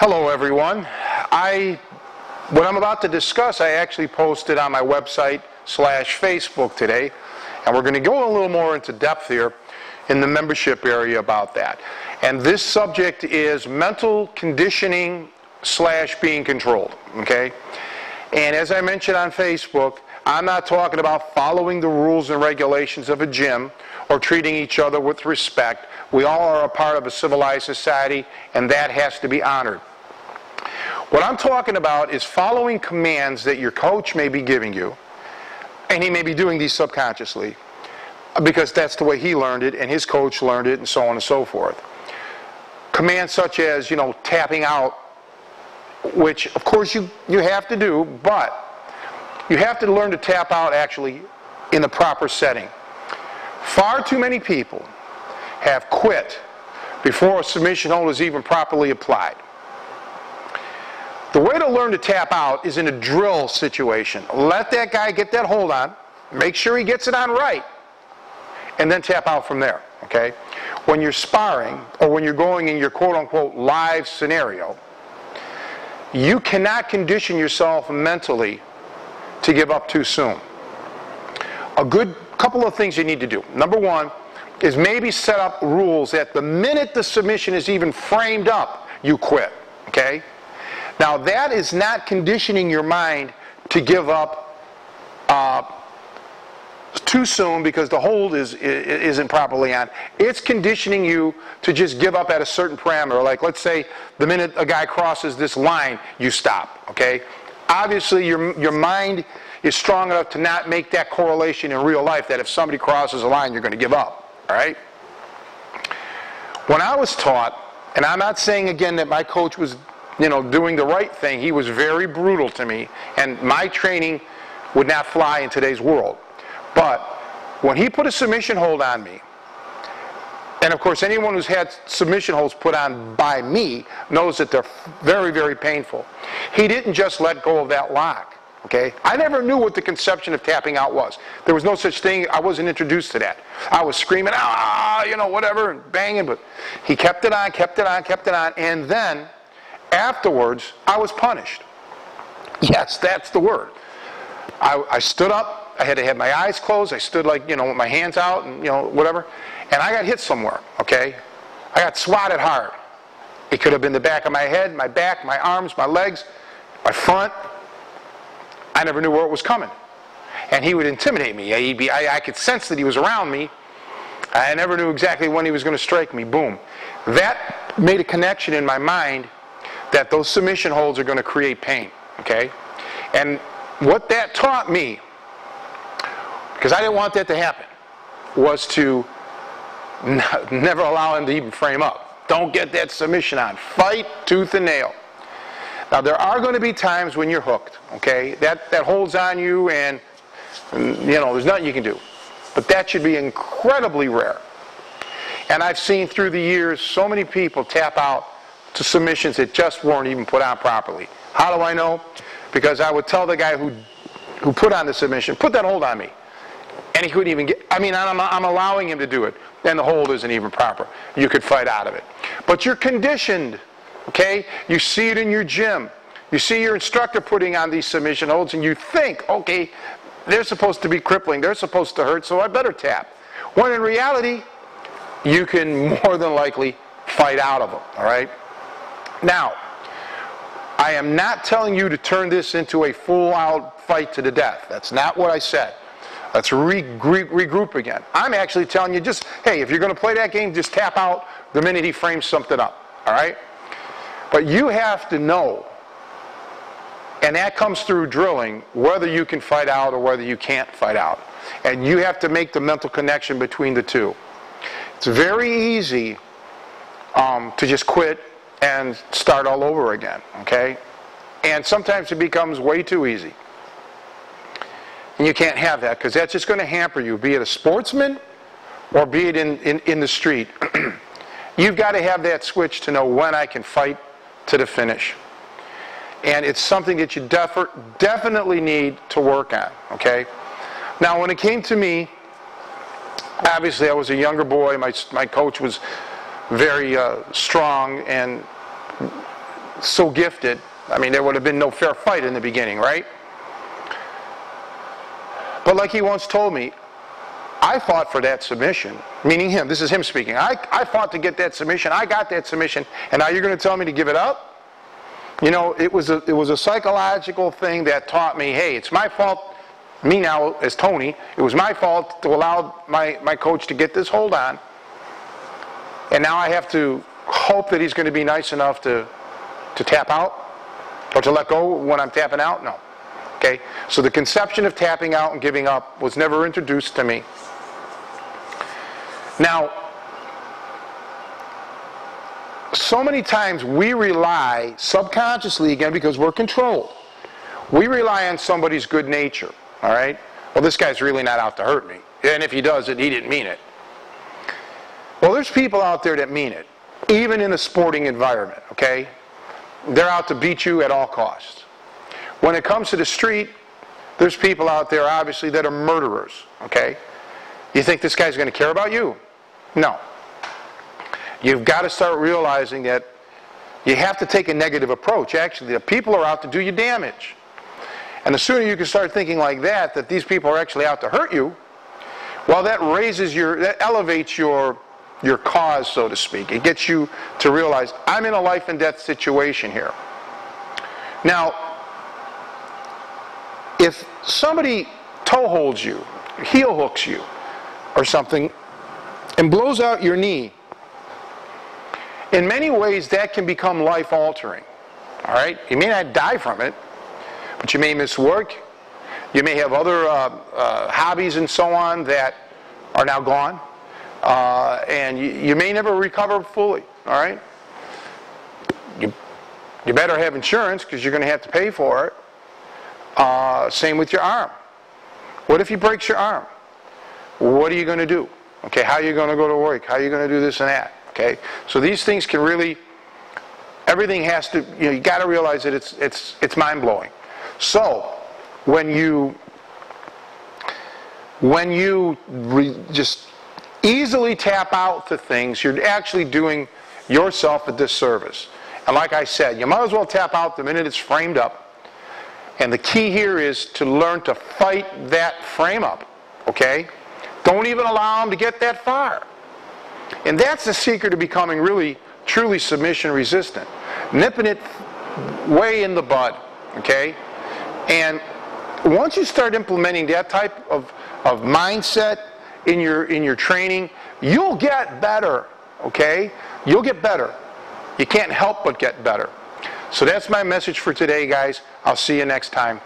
Hello, everyone. I, what I'm about to discuss, I actually posted on my website slash Facebook today, and we're going to go a little more into depth here in the membership area about that. And this subject is mental conditioning slash being controlled. Okay, and as I mentioned on Facebook, I'm not talking about following the rules and regulations of a gym or treating each other with respect. We all are a part of a civilized society, and that has to be honored. What I'm talking about is following commands that your coach may be giving you, and he may be doing these subconsciously because that's the way he learned it, and his coach learned it, and so on and so forth. Commands such as, you know, tapping out, which of course you, you have to do, but you have to learn to tap out actually in the proper setting. Far too many people have quit before a submission hold is even properly applied. The way to learn to tap out is in a drill situation. Let that guy get that hold on, make sure he gets it on right, and then tap out from there. Okay? When you're sparring or when you're going in your quote unquote live scenario, you cannot condition yourself mentally to give up too soon. A good couple of things you need to do. Number one is maybe set up rules that the minute the submission is even framed up, you quit. Okay? Now that is not conditioning your mind to give up uh, too soon because the hold is, isn't properly on. It's conditioning you to just give up at a certain parameter. Like let's say the minute a guy crosses this line, you stop. Okay? Obviously, your, your mind is strong enough to not make that correlation in real life that if somebody crosses a line, you're going to give up. All right? When I was taught, and I'm not saying again that my coach was, you know, doing the right thing. He was very brutal to me, and my training would not fly in today's world. But when he put a submission hold on me, and of course, anyone who's had submission holds put on by me knows that they're very, very painful. He didn't just let go of that lock. Okay? I never knew what the conception of tapping out was. There was no such thing. I wasn't introduced to that. I was screaming, ah, you know, whatever, and banging, but he kept it on, kept it on, kept it on, and then afterwards, I was punished. Yes, that's the word. I, I stood up. I had to have my eyes closed. I stood like, you know, with my hands out and, you know, whatever and I got hit somewhere, okay? I got swatted hard. It could have been the back of my head, my back, my arms, my legs, my front. I never knew where it was coming. And he would intimidate me. Be, I, I could sense that he was around me. I never knew exactly when he was going to strike me. Boom. That made a connection in my mind that those submission holds are going to create pain, okay? And what that taught me, because I didn't want that to happen, was to never allow him to even frame up. Don't get that submission on. Fight tooth and nail. Now there are going to be times when you're hooked, okay? That that holds on you and you know, there's nothing you can do. But that should be incredibly rare. And I've seen through the years so many people tap out to submissions that just weren't even put on properly. How do I know? Because I would tell the guy who who put on the submission, put that hold on me and he couldn't even get. I mean, I'm, I'm allowing him to do it, and the hold isn't even proper. You could fight out of it, but you're conditioned. Okay, you see it in your gym. You see your instructor putting on these submission holds, and you think, okay, they're supposed to be crippling. They're supposed to hurt, so I better tap. When in reality, you can more than likely fight out of them. All right. Now, I am not telling you to turn this into a full-out fight to the death. That's not what I said. Let's regroup again. I'm actually telling you just, hey, if you're going to play that game, just tap out the minute he frames something up. All right? But you have to know, and that comes through drilling, whether you can fight out or whether you can't fight out. And you have to make the mental connection between the two. It's very easy um, to just quit and start all over again, okay? And sometimes it becomes way too easy. And you can't have that because that's just going to hamper you, be it a sportsman or be it in, in, in the street. You've got to have that switch to know when I can fight to the finish. And it's something that you def- definitely need to work on, okay? Now, when it came to me, obviously I was a younger boy. My, my coach was very uh, strong and so gifted, I mean, there would have been no fair fight in the beginning, right? But like he once told me, I fought for that submission, meaning him. This is him speaking. I, I fought to get that submission. I got that submission, and now you're going to tell me to give it up? You know, it was a, it was a psychological thing that taught me, hey, it's my fault, me now as Tony, it was my fault to allow my, my coach to get this hold on. And now I have to hope that he's going to be nice enough to, to tap out or to let go when I'm tapping out? No. Okay? So the conception of tapping out and giving up was never introduced to me. Now, so many times we rely subconsciously, again, because we're controlled, we rely on somebody's good nature, all right? Well, this guy's really not out to hurt me. And if he does it, he didn't mean it. Well, there's people out there that mean it, even in a sporting environment, okay? They're out to beat you at all costs. When it comes to the street, there's people out there, obviously, that are murderers, okay? You think this guy's going to care about you? No. You've got to start realizing that you have to take a negative approach. Actually, the people are out to do you damage. And the sooner you can start thinking like that, that these people are actually out to hurt you, well, that raises your, that elevates your, your cause, so to speak. It gets you to realize, I'm in a life and death situation here. Now, if somebody toe holds you, heel hooks you, or something, and blows out your knee, in many ways that can become life altering. All right? You may not die from it, but you may miss work. You may have other uh, uh, hobbies and so on that are now gone. Uh, and you, you, may never recover fully. All right? You, you better have insurance because you're going to have to pay for it. Uh, same with your arm. What if he breaks your arm? What are you going to do? Okay, how are you going to go to work? How are you going to do this and that? Okay, so these things can really, everything has to, you know, you got to realize that it's it's it's mind blowing. So when you when you re, just easily tap out to things, you're actually doing yourself a disservice. And like I said, you might as well tap out the minute it's framed up. And the key here is to learn to fight that frame up. Okay? Don't even allow them to get that far. And that's the secret of becoming really, truly submission resistant. Nipping it way in the bud, okay? And once you start implementing that type of, of mindset in your, in your training, you'll get better, okay? You'll get better. You can't help but get better. So that's my message for today, guys. I'll see you next time.